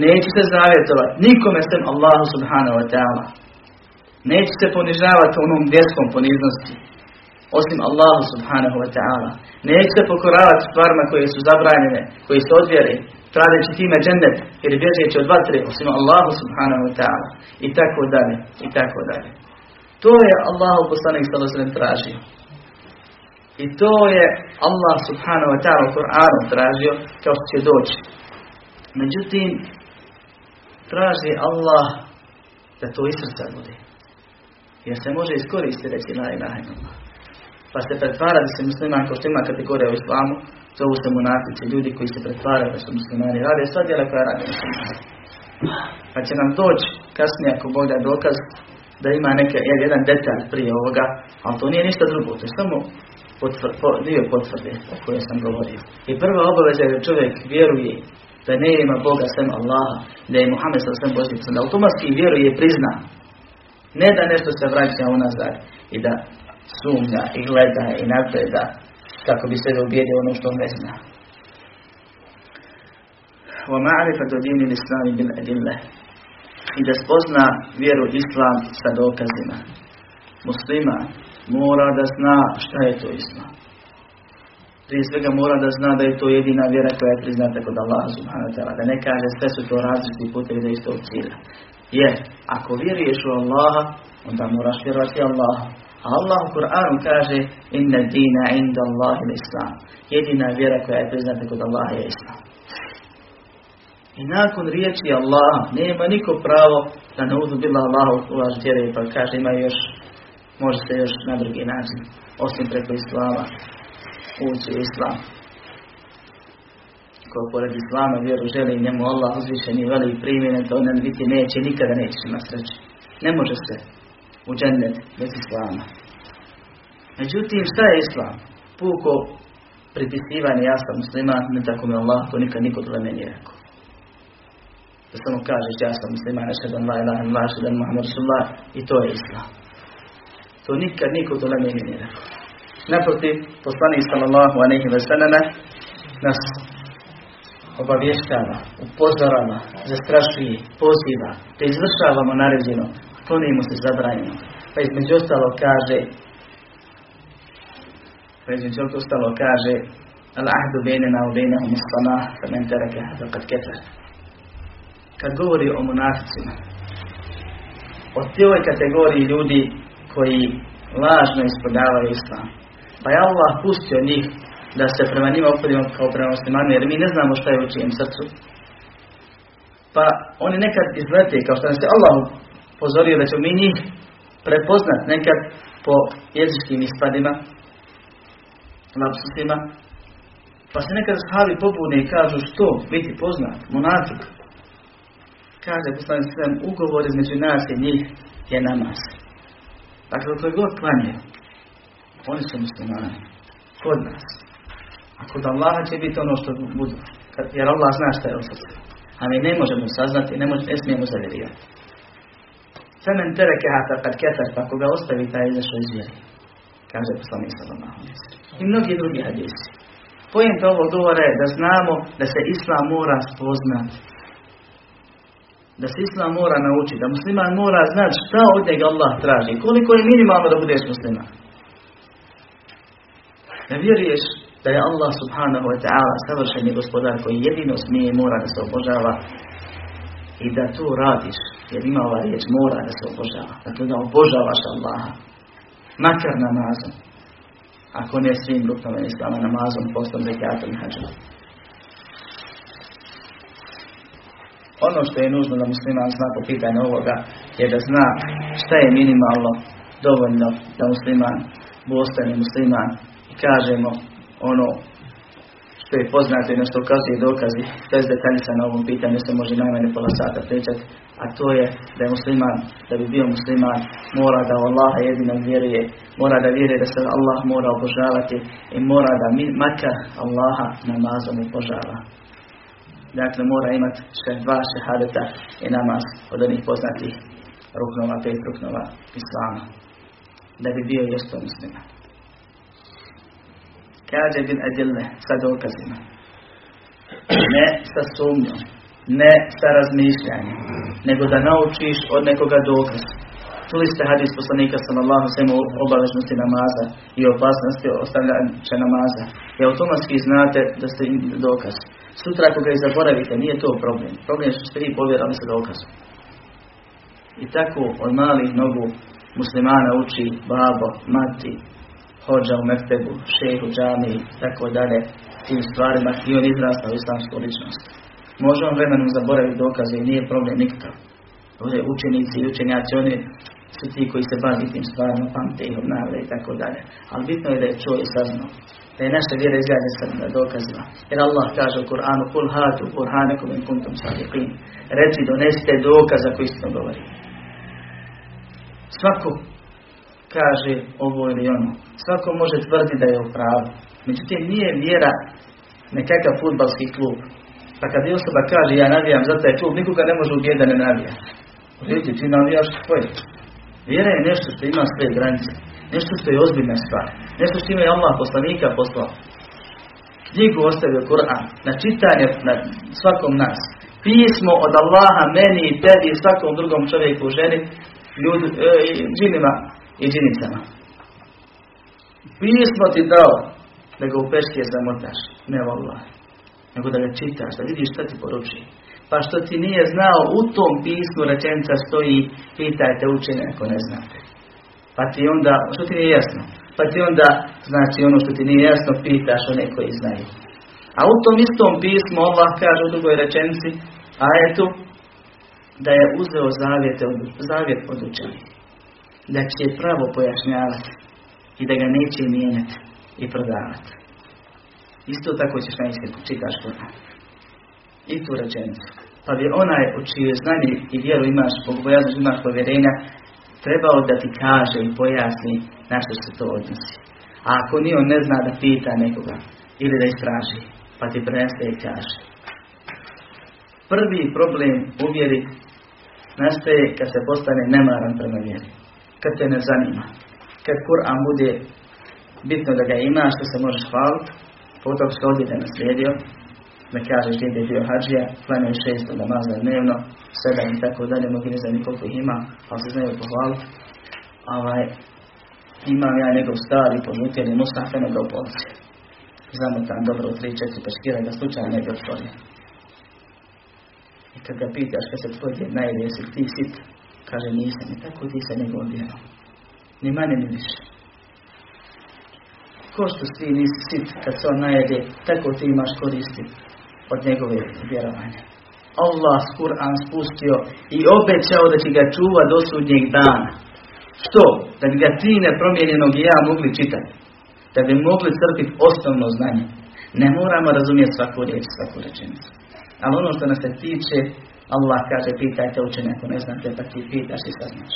neću se zavjetovati, nikome sem Allahu subhanahu wa ta'ala. Neće se ponižavati onom vjerskom poniznosti. Osim Allahu subhanahu wa ta'ala. Neće se pokoravati stvarima koje su zabranjene, koje su odvjere, tradeći time džendet ili bježeći od vatre, osim Allahu subhanahu wa ta'ala. I tako dalje, i tako dalje. To je Allahu poslanik sallallahu tražio. I to je Allah subhanahu wa ta'ala u Kur'anu tražio kao što će doći. Međutim, traži Allah da to iz srca bude. Jer se može iskoristiti reći la ilaha illallah. Pa se pretvara da se musliman, kao što ima kategorija u islamu, zovu se munafici, ljudi koji se pretvaraju da su muslimani, rade sva djela koja rade. Pa će nam doći kasnije ako Bog da dokaz da ima neke, jedan detalj prije ovoga, ali to nije ništa drugo, to je samo potvr, po, dio potvrde o kojoj sam govorio. I prva obaveza je da čovjek vjeruje da ne ima Boga sem Allaha, da je Muhammed sa svem Božnicom, da automatski vjeruje i prizna ne da nešto se vraća unazad i da sumnja i gleda i nagleda kako bi se ubijedio ono što ne zna. وَمَعْرِفَةُ دِينِ الْإِسْلَامِ بِالْأَدِلَّةِ I da spozna vjeru Islam sa dokazima. Muslima mora da zna šta je to Islam. Prije svega mora da zna da je to jedina vjera koja je priznata kod Allaha subhanahu wa ta'ala. Da ne kaže sve su to različiti putevi da istog cilja. Jer, ako vjeruješ u Allaha, onda moraš vjerovati Allaha. A Allah u Kur'anu kaže Inna dina inda Allahi islam. Jedina vjera koja je priznata kod Allaha je Islam. I nakon riječi Allah nema niko pravo da ne uzu bila Allah ulaž vjere pa kaže ima još, može se još na drugi način, osim preko Islama, ući u Islam. Ko pored Islama vjeru želi njemu Allah uzvišeni veli primjene, to ne biti neće, nikada neće ima sreće. Ne može se u džennet bez Islama. Međutim, šta je Islam? Puko pripisivanje, ja sam musliman, ne tako mi Allah, to nikad niko tole meni rekao. Da samo kažeš, ja sam musliman, nešedan la ilaha illa šedan Muhammad Rasulullah, i to je Islam. To nikad niko tole meni nije rekao. Naprotiv, poslanik sallallahu alaihi wa sallam nas obavještava, upozorava, zastrašuje, poziva, da izvršavamo naređeno, klonimo se zabranjeno. Pa između ostalo kaže, pa između ostalo kaže, Al-ahdu bejnena u bejnehum islamah, fa men tereke, kad kefer. Kad govori o munaficima, o tijoj kategoriji ljudi koji lažno ispodavaju islam. Pa je Allah pustio njih da se prema njima opodimo kao prema muslimanu, jer mi ne znamo šta je u čijem srcu. Pa oni nekad izlete, kao što nas je Allah pozorio da ćemo mi njih prepoznat nekad po jezičkim ispadima, lapsusima, pa se nekad sahabi pobune i kažu što biti poznat, monafik. Kaže poslanik sallam, ugovor između nas i njih je namaz. Dakle, to je god klanjaju. Oni su muslimani. Kod nas. A kod Allaha će biti ono što budu. Jer Allah zna šta je u. A mi ne možemo saznati, ne, možemo, ne smijemo. Femen tereke hata kad kefer, pa ako ga ostavi, taj izašao iz vjeri. Kaže poslanik sallallahu I mnogi drugi hadisi. Pojent ovog govora je da znamo da se Islam mora spoznati. Da se Islam mora naučiti. Da musliman mora znati šta od njega Allah traži. Koliko je minimalno da budeš musliman. Da vjeruješ da je Allah subhanahu wa ta'ala savršeni gospodar koji jedino smije i mora da se obožava i da to radiš, jer ima ova riječ mora da se obožava, da to da obožavaš Allaha, makar namazom, ako ne svim ruknama islama namazom, postom, zekatom hađom. Ono što je nužno da musliman zna po pitanju ovoga je da zna šta je minimalno dovoljno da musliman ostane musliman i kažemo ono je poznato i na što ukazuje dokazi, bez detaljica na ovom pitanju se može najmanje pola sata pričati, a to je da je musliman, da bi bio musliman, mora da Allaha jedino vjeruje, mora da vjeruje da se Allah mora obožavati i mora da makar Allaha namazom obožava. Dakle, mora imati še dva šehadeta i namaz od onih poznatih ruknova, pet ruknova Islama. Da bi bio jesto musliman. Kaže bin adille sa dokazima. Ne sa sumnjom, ne sa razmišljanjem, nego da naučiš od nekoga dokaz. Čuli ste hadis poslanika sallallahu o obaveznosti namaza i opasnosti ostavljanja namaza. I automatski znate da ste im dokaz. Sutra ako ga i zaboravite, nije to problem. Problem je što ste vi povjerali se dokazu. I tako od malih nogu muslimana uči babo, mati, hođa u mektebu, šehu, džami, tako dalje, tim stvarima i on izrasta u islamsku ličnost. Može on vremenom zaboraviti dokaze i nije problem nikakav. Ovdje učenici i učenjaci, oni su ti koji se bavi tim stvarima, pamte ih obnavlja i tako dalje. Ali bitno je da je čuo i saznao. Da je naša vjera izgrađena sa dokazima. Jer Allah kaže u Kur'anu, kul hatu burhanekum in kuntum sadiqin. Reci, donesite dokaza koji istino govori. Svako kaže ovo ili ono. Svako može tvrditi da je u pravu. Međutim, nije vjera nekakav futbalski klub. Pa kad je osoba kaže ja navijam za taj klub, nikoga ne može ubijeti da ne navija. Vidite, ti navijaš tvoje. Vjera je nešto što ima svoje granice. Nešto što je ozbiljna stvar. Nešto što ima i Allah poslanika poslao. Knjigu ostavio Kur'an na čitanje na svakom nas. Pismo od Allaha, meni i tebi i svakom drugom čovjeku, ženi, ljudi, e, džinima i džinicama. Pismo ti dao da ga u peške zamotaš, ne Allah, nego da ga čitaš, da vidiš šta ti poruči. Pa što ti nije znao, u tom pismu rečenica stoji, pitajte učenje ako ne znate. Pa ti onda, što ti nije jasno? Pa ti onda, znači ono što ti nije jasno, pitaš one koji znaju. A u tom istom pismu Allah kaže u drugoj rečenici, ajetu da je uzeo zavjet od, zavjet od učenja. Da će pravo pojašnjavati i da ga neće mijenjati i prodavati. Isto tako ćeš na ispitu, čitaš Kur'an. I tu rečenicu. Pa bi onaj u čije znanje i vjeru imaš, bogobojaznost imaš povjerenja, trebao da ti kaže i pojasni na što se to odnosi. A ako ni on ne zna da pita nekoga ili da istraži, pa ti prenese i kaže. Prvi problem u vjeri nastaje kad se postane nemaran prema vjeri. Kad te ne zanima. Kad Kur'an bude bitno da ga ima, što se možeš hvaliti, potom što odite naslijedio, da kažeš gdje je bio hađija, klanjaju šest namaza dnevno, sedam i tako dalje, mogu ne znam koliko ih ima, ali se znaju pohvaliti. Ovaj, imam ja njegov stari podmutjeni mustafe nego u polici. Znamo tam dobro u tri, četiri peškira da slučajno ne bi otvorio. I kad ga pitaš kad se tvoj djed najde, jesi ti sit? Kaže nisam i tako ti se njegov vjerom. Ni manje ni više. Ko što ti nisi sit kad se on najede, tako ti imaš koristi od njegove vjerovanja. Allah Kur'an spustio i obećao da će ga čuva do sudnjeg dana. Što? Da bi ga ti nepromijenjenog ja mogli čitati. Da bi mogli crpiti osnovno znanje. Ne moramo razumjeti svaku riječ, svaku rečenicu. Ali ono što nas se tiče, Allah kaže pitajte učenje ako ne znate pa ti pitaš i saznaš.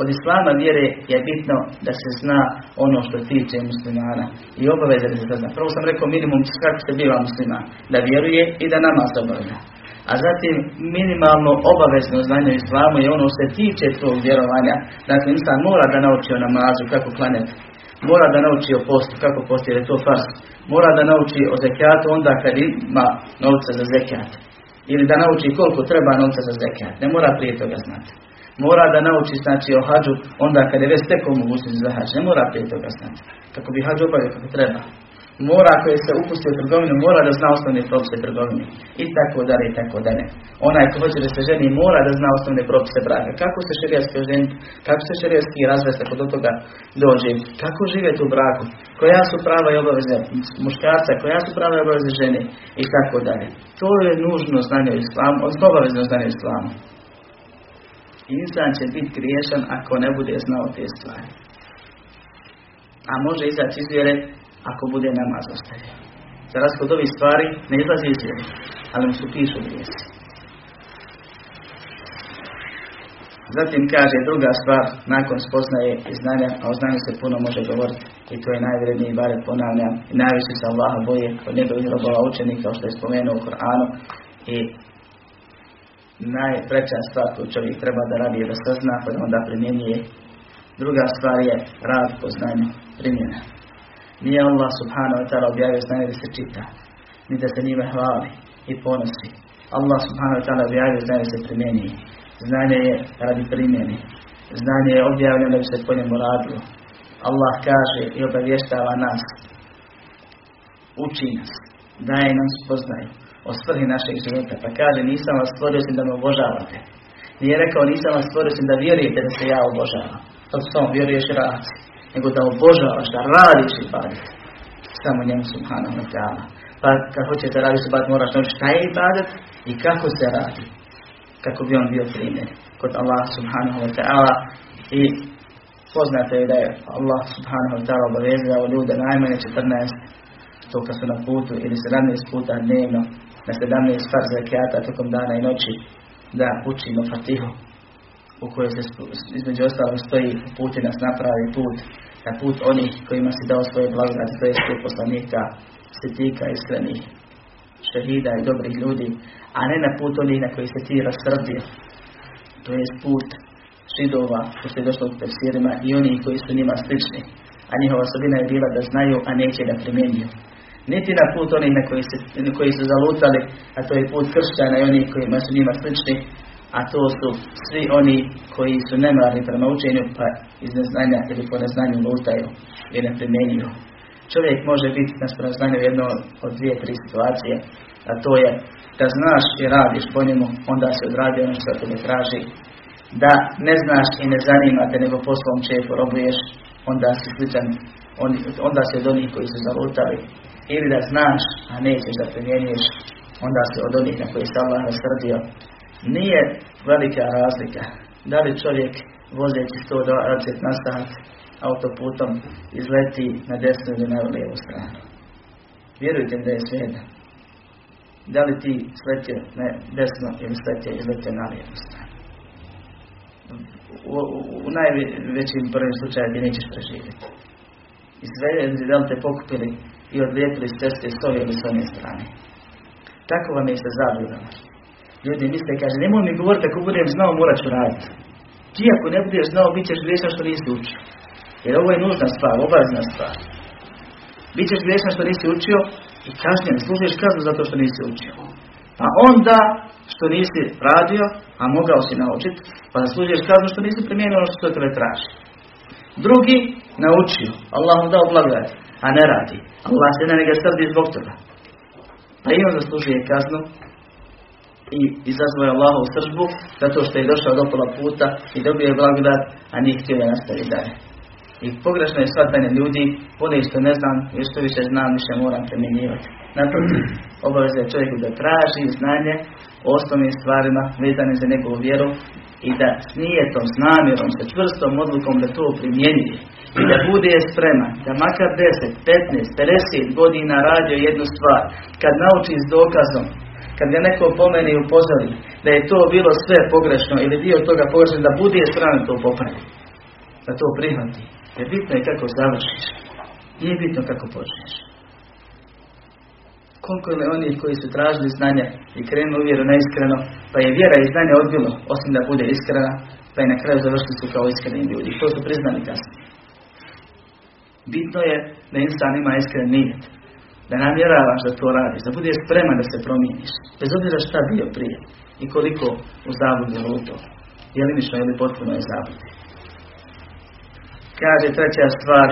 Od islama vjere je bitno da se zna ono što tiče muslimana i obaveze da se zna. Prvo sam rekao minimum kako se biva musliman, da vjeruje i da namaz obavlja. A zatim minimalno obavezno znanje u islamu je ono što se tiče svog vjerovanja. Dakle, insan mora da nauči o namazu, kako klanjati. Mora da nauči o postu, kako posti, jer je to fars. Mora da nauči o zekijatu onda kad ima novca za zekijat. Ili da nauči koliko treba novca za zekijat. Ne mora prije toga znati. Mora da nauči znači o hađu onda kad je već stekao mogućnost za hađ. Ne mora prije toga znati. Kako bi hađ obavio kako treba. Mora ako je se upustio u trgovinu, mora da zna osnovne propise trgovine. I tako dalje, i tako dalje. Onaj ko hoće da se ženi, mora da zna osnovne propise braka. Kako se šerijaski oženiti, kako se šerijaski razvesti ako do toga dođe. Kako živjeti u braku. Koja su prava i obaveze muškarca, koja su prava i obaveze žene. I tako dalje. To je nužno znanje u islamu, odnosno obavezno znanje u islamu. Insan će biti griješan ako ne bude znao te stvari. A može izaći iz ako bude namaz ostavio. Za razliku od ovih stvari ne izlazi iz vjere, ali mu su pišu grijesi. Zatim kaže druga stvar, nakon spoznaje i znanja, a o znanju se puno može govoriti, i to je najvredniji, bare ponavljam, i najviše se Allaha boje od njegovih robova učenika, kao što je spomenuo u Koranu, i najpreća stvar koju čovjek treba da radi je da sazna, pa da onda primjenjuje. Druga stvar je rad po znanju, primjena. Nije Allah subhanahu wa ta'ala objavio znanje da se čita, ni da se njime hvali i ponosi. Allah subhanahu wa ta'ala objavio znanje da se primjeni. Znanje je radi primjeni. Znanje je objavljeno da bi se po njemu radilo. Allah kaže i obavještava nas. Uči nas. Daje nam spoznaju o svrhi našeg života. Pa kaže nisam vas stvorio da me obožavate. Nije rekao nisam vas stvorio da vjerujete da se ja obožavam. To samo vjeruješ i radi nego da obožavaš, da radiš ibadet. Samo njemu subhanahu wa ta'ala. Pa kad hoćete raditi ibadet moraš naučiti šta je ibadet i kako se radi. Kako bi on bio primjer kod Allah subhanahu wa ta'ala i poznate je da je Allah subhanahu wa ta'ala obavezao ljude najmanje 14 to kad su na putu ili 17 puta dnevno na 17 farz zakijata tokom dana i noći da učimo fatihu u kojoj se između ostalog stoji puti nas napravi put na put onih kojima si dao svoje blagodati, to je put poslanika, svetika, iskrenih, šehida i dobrih ljudi, a ne na put onih na koji se ti rasrdio. To je put židova, što je došlo u i onih koji su njima slični. A njihova osobina je bila da znaju, a neće da primjenjuju. Niti na put onih na koji, se, koji su zalutali, a to je put kršćana i onih kojima su njima slični, a to su svi oni koji su nemarni prema učenju pa iz neznanja ili po neznanju lutaju i ne primjenjuju. Čovjek može biti na znanju jedno od dvije, tri situacije, a to je da znaš i radiš po njemu, onda se odradi ono što tebe traži. Da ne znaš i ne zanima te, nego po svom čefu robuješ, onda si sličan, onda si od onih koji su zalutali. Ili da znaš, a nećeš da primjenjuješ, onda se od onih na koji se Allah nasrdio, nije velika razlika da li čovjek vozeći 120 na sat autoputom izleti na desnu ili na lijevu stranu. Vjerujte da je svejedno. Da li ti sletio na desno ili sletio izletio na lijevu stranu. U, u, u najvećim prvim slučajima nećeš preživjeti. I sve da li te pokupili i odlijepili s ceste s ove ili s one strane. Tako vam je sa zabludama. Ljudi misle, kaže, nemoj mi govoriti ako budem znao, morat ću raditi. Ti ako ne budeš znao, bit ćeš griješan što nisi učio. Jer ovo je nužna stvar, obavezna stvar. Bićeš griješan što nisi učio i kažnjen, služiš kaznu zato što nisi učio. Pa onda što nisi radio, a mogao si naučiti, pa služiš kaznu što nisi primijenio ono što tebe traži. Drugi naučio, Allah mu dao blagodat, a ne radi. Allah se na njega srdi zbog toga. Pa i on zaslužuje kaznu i izazvao je Allahovu sržbu zato što je došao do pola puta i dobio je blagodat, a nije htio da nastavi dalje. I pogrešno je shvatanje ljudi, one što ne znam, jer što više znam, više moram primjenjivati. Naprotiv, obaveza je čovjeku da traži znanje o osnovnim stvarima vezanim za njegovu vjeru i da s nijetom, s sa čvrstom odlukom da to primjenjuje i da bude spreman, da makar 10, 15, 50 godina radio jednu stvar, kad nauči s dokazom, kad ga neko pomeni i upozori da je to bilo sve pogrešno ili dio toga pogrešno, da bude spreman to popravi, da to prihvati. Jer bitno je kako završiš, nije bitno kako počneš. Koliko je onih koji su tražili znanje i krenuli vjeru neiskreno, pa je vjera i znanje odbilo, osim da bude iskrena, pa je na kraju završili su kao iskreni ljudi. To su priznali kasnije. Bitno je da insan ima iskren nijet. Da namjeravaš da to radiš, da budeš spreman da se promijeniš. Bez obzira šta bio prije i koliko u zabludi luto. Jelimično ili potpuno je zabludi. Kaže treća stvar,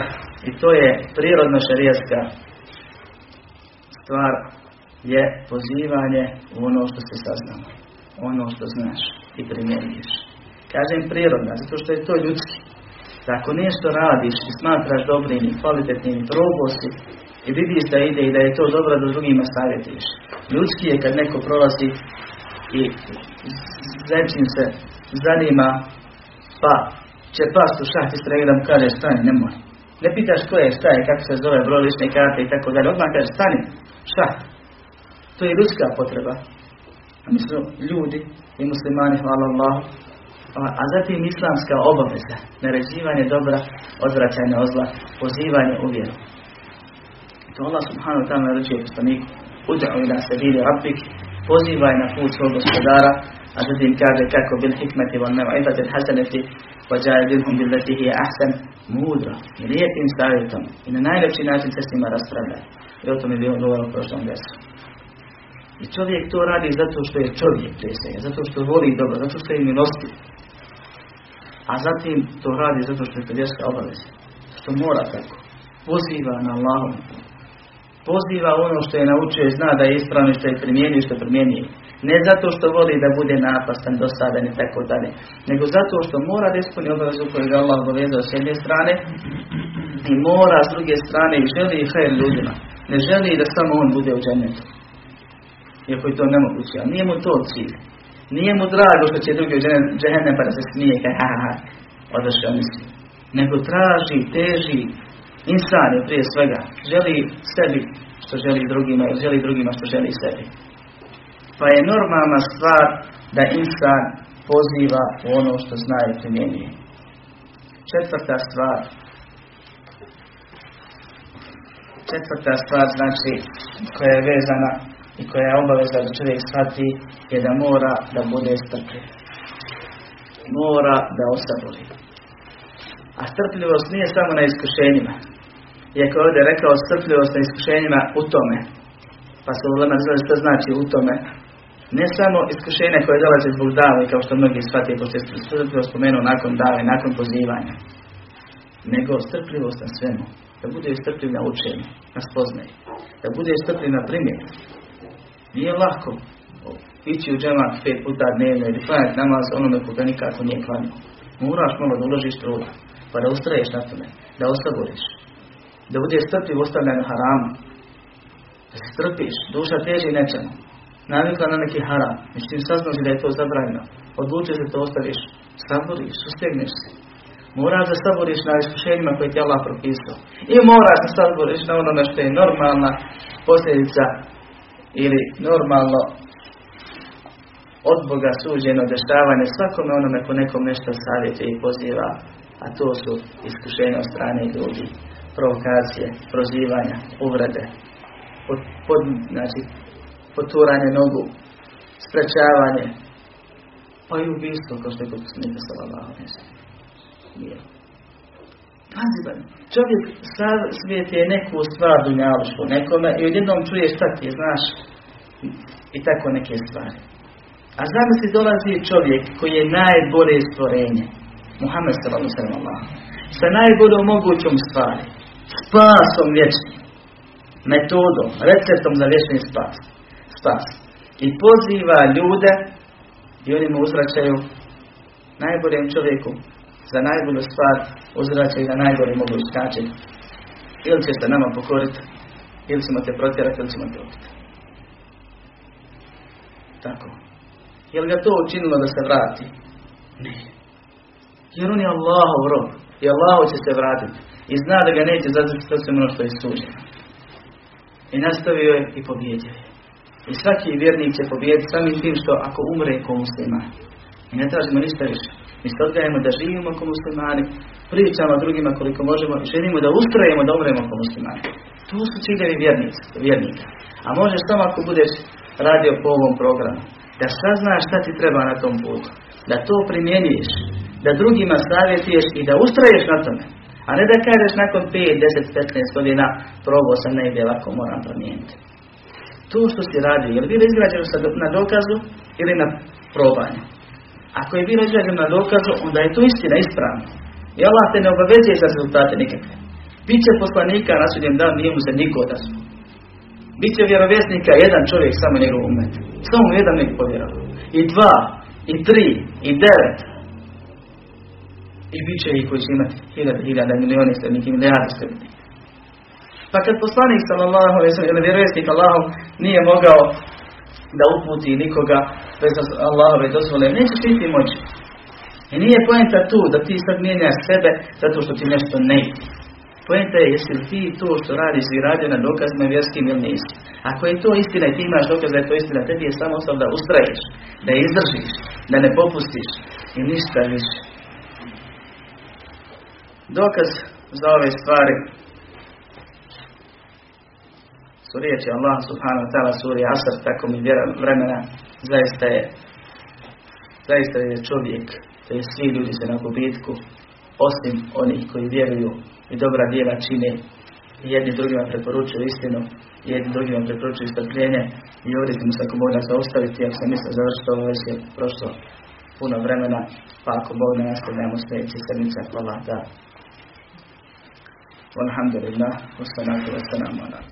i to je prirodno šarijatska stvar, je pozivanje u ono što se saznamo. Ono što znaš i primjenjuješ. Kažem prirodna, zato što je to ljudski. Da ako nešto radiš i smatraš dobrim i kvalitetnim i probosi i vidiš da ide i da je to dobro da drugima savjetiš. Ljudski je kad neko prolazi i zečim se zanima pa će past u šah i da mu kaže stani, nemoj. Ne pitaš ko je, šta je, kako se zove, broj lične karte i tako dalje. Odmah kaže stani, šah. To je ljudska potreba. A mislim, ljudi i muslimani, hvala Allah, a zatim islamska obaveza, naređivanje dobra, odvraćanje od zla, pozivanje u vjeru. To Allah subhanahu wa ta'ala naređuje poslaniku, ud'u ila sabili rabbik, pozivaj na put svog gospodara, a zatim kaže kako bil hikmeti wal mev'idati hasanati wa jadilhum billati hiya ahsan mudro i lijepim savjetom i na najljepši način se s njima raspravlja. I o tome je bilo govor u prošlom versu. I čovjek to radi zato što je čovjek prije zato što voli dobro, zato što je milostiv. A zatim to radi zato što je to vjerska obaveza. Što mora tako. Poziva na Allahom. Poziva ono što je naučio i zna da je ispravno što je primijenio što primjenjuje. Ne zato što voli da bude napastan, dosadan i tako dalje. Nego zato što mora da ispuni obavezu koju je Allah obavezao s jedne strane i mora s druge strane i želi i hajr ljudima. Ne želi da samo on bude u džennetu. Iako je to nemoguće, ali nije mu to cilj. Nije mu drago što će drugi u džehennem pa da se smije ha ha ha odašao misli. Nego traži, teži, insan je prije svega. Želi sebi što želi drugima i želi drugima što želi sebi. Pa je normalna stvar da insan poziva u ono što zna i primjenjuje. Četvrta stvar. Četvrta stvar znači koja je vezana i koja je obaveza da čovjek shvati je da mora da bude strpljiv. Mora da osabori. A strpljivost nije samo na iskušenjima. Iako je ovdje rekao strpljivost na iskušenjima u tome. Pa se ulema znali što znači u tome. Ne samo iskušenja koje dolaze zbog dave, kao što mnogi shvatije, pošto je strpljivost spomenuo nakon dave, nakon pozivanja. Nego strpljivost na svemu. Da bude strpljiv na učenju, na spoznaju. Da bude strpljiv na primjeru nije lako ići u džemat pet puta dnevno ili klanjati namaz onome koga nikako nije klanio. Moraš malo da uložiš truda, pa da ustraješ na tome, da ostaboriš, da budeš strpljiv ostavljanju haramu, da se strpiš, duša teži nečemu. navikla na neki haram, međutim saznaš da je to zabranjeno, odlučio se to ostaviš, saboriš, sustegneš se. Moraš da saboriš na iskušenjima koje ti Allah propisao. I moraš da saboriš na onome što je normalna posljedica ili normalno od Boga suđeno dešavanje svakome onome ko nekom nešto savjetuje i poziva, a to su iskušenja od strane ljudi, provokacije, prozivanja, uvrede, pod, pod, znači, poturanje nogu, sprečavanje, pa i ubijstvo, kao što je kod poslanika sallallahu Nije. Pazi, čovjek svijet je neku stvar dunjalušku nekome i odjednom čuje šta ti znaš i tako neke stvari. A zamisli dolazi čovjek koji je najbolje stvorenje. Muhammed sallallahu sa najboljom mogućom stvari. Spasom vječnim. Metodom, receptom za vječni spas. Spas. I poziva ljude i oni mu uzvraćaju najboljem čovjeku za najbolju stvar uzvraćaju na najbolji mogući način. Ili će se nama pokoriti, ili ćemo te protjerati, ili ćemo te ubiti. Tako. Je ga to učinilo da se vrati? Ne. Jer on je Allahov rob. I Allah će se vratiti. I zna da ga neće zazvati to sve ono što je suđeno. I nastavio je i pobjedio je. I svaki vjernik će pobijediti samim tim što ako umre ko musliman. I ne tražimo ništa više. Mi se odgajemo da živimo kao muslimani, pričamo drugima koliko možemo i želimo da ustrajemo da umremo kao muslimani. To su ciljevi vjernika. A možeš samo ako budeš radio po ovom programu da saznaš šta ti treba na tom putu, da to primjenjuješ, da drugima savjetuješ i da ustraješ na tome. A ne da kažeš nakon 5, 10, 15 godina probao sam negdje ovako moram promijeniti. To što si radio, je li bilo izgrađeno na dokazu ili na probanju? Ako je bilo izgrađeno na dokazu, onda je to istina, ispravno. I Allah te ne obavezuje za rezultate nikakve. Biće poslanika na sudjem dan, nije mu se niko da su. Biće vjerovjesnika jedan čovjek, samo njegov umet. Samo jedan nek povjerovao. I dva, i tri, i devet. I bit će i koji će imati hiljada, hiljada, milijoni srednjih i milijardi srednjih. Pa kad poslanik sallallahu alejhi ili vjerovjesnik Allahom nije mogao da uputi nikoga bez Allahove dozvole, nećeš ti moći. I nije poenta tu da ti sad mijenjaš sebe zato što ti nešto ne ide. Poenta je jesi li ti to što radiš i radio na dokazima vjerskim ili nisi. Ako je to istina i ti imaš dokaz da je to istina, tebi je samo osnov da ustraješ, da izdržiš, da ne popustiš i ništa više. Dokaz za ove stvari su riječi Allah subhanahu wa ta'ala suri Asr, tako mi vremena, zaista je zaista je čovjek, to je svi ljudi se na gubitku, osim onih koji vjeruju i dobra djela čine i jedni drugima preporučuju istinu i jedni drugima preporučuju strpljenje i ovdje ćemo se ako Bog zaustaviti, ako se misle završiti ovo već je prošlo puno vremena, pa ako Bog ne nastavljamo sljedeći sedmica, hvala da. Alhamdulillah, wassalatu wassalamu ala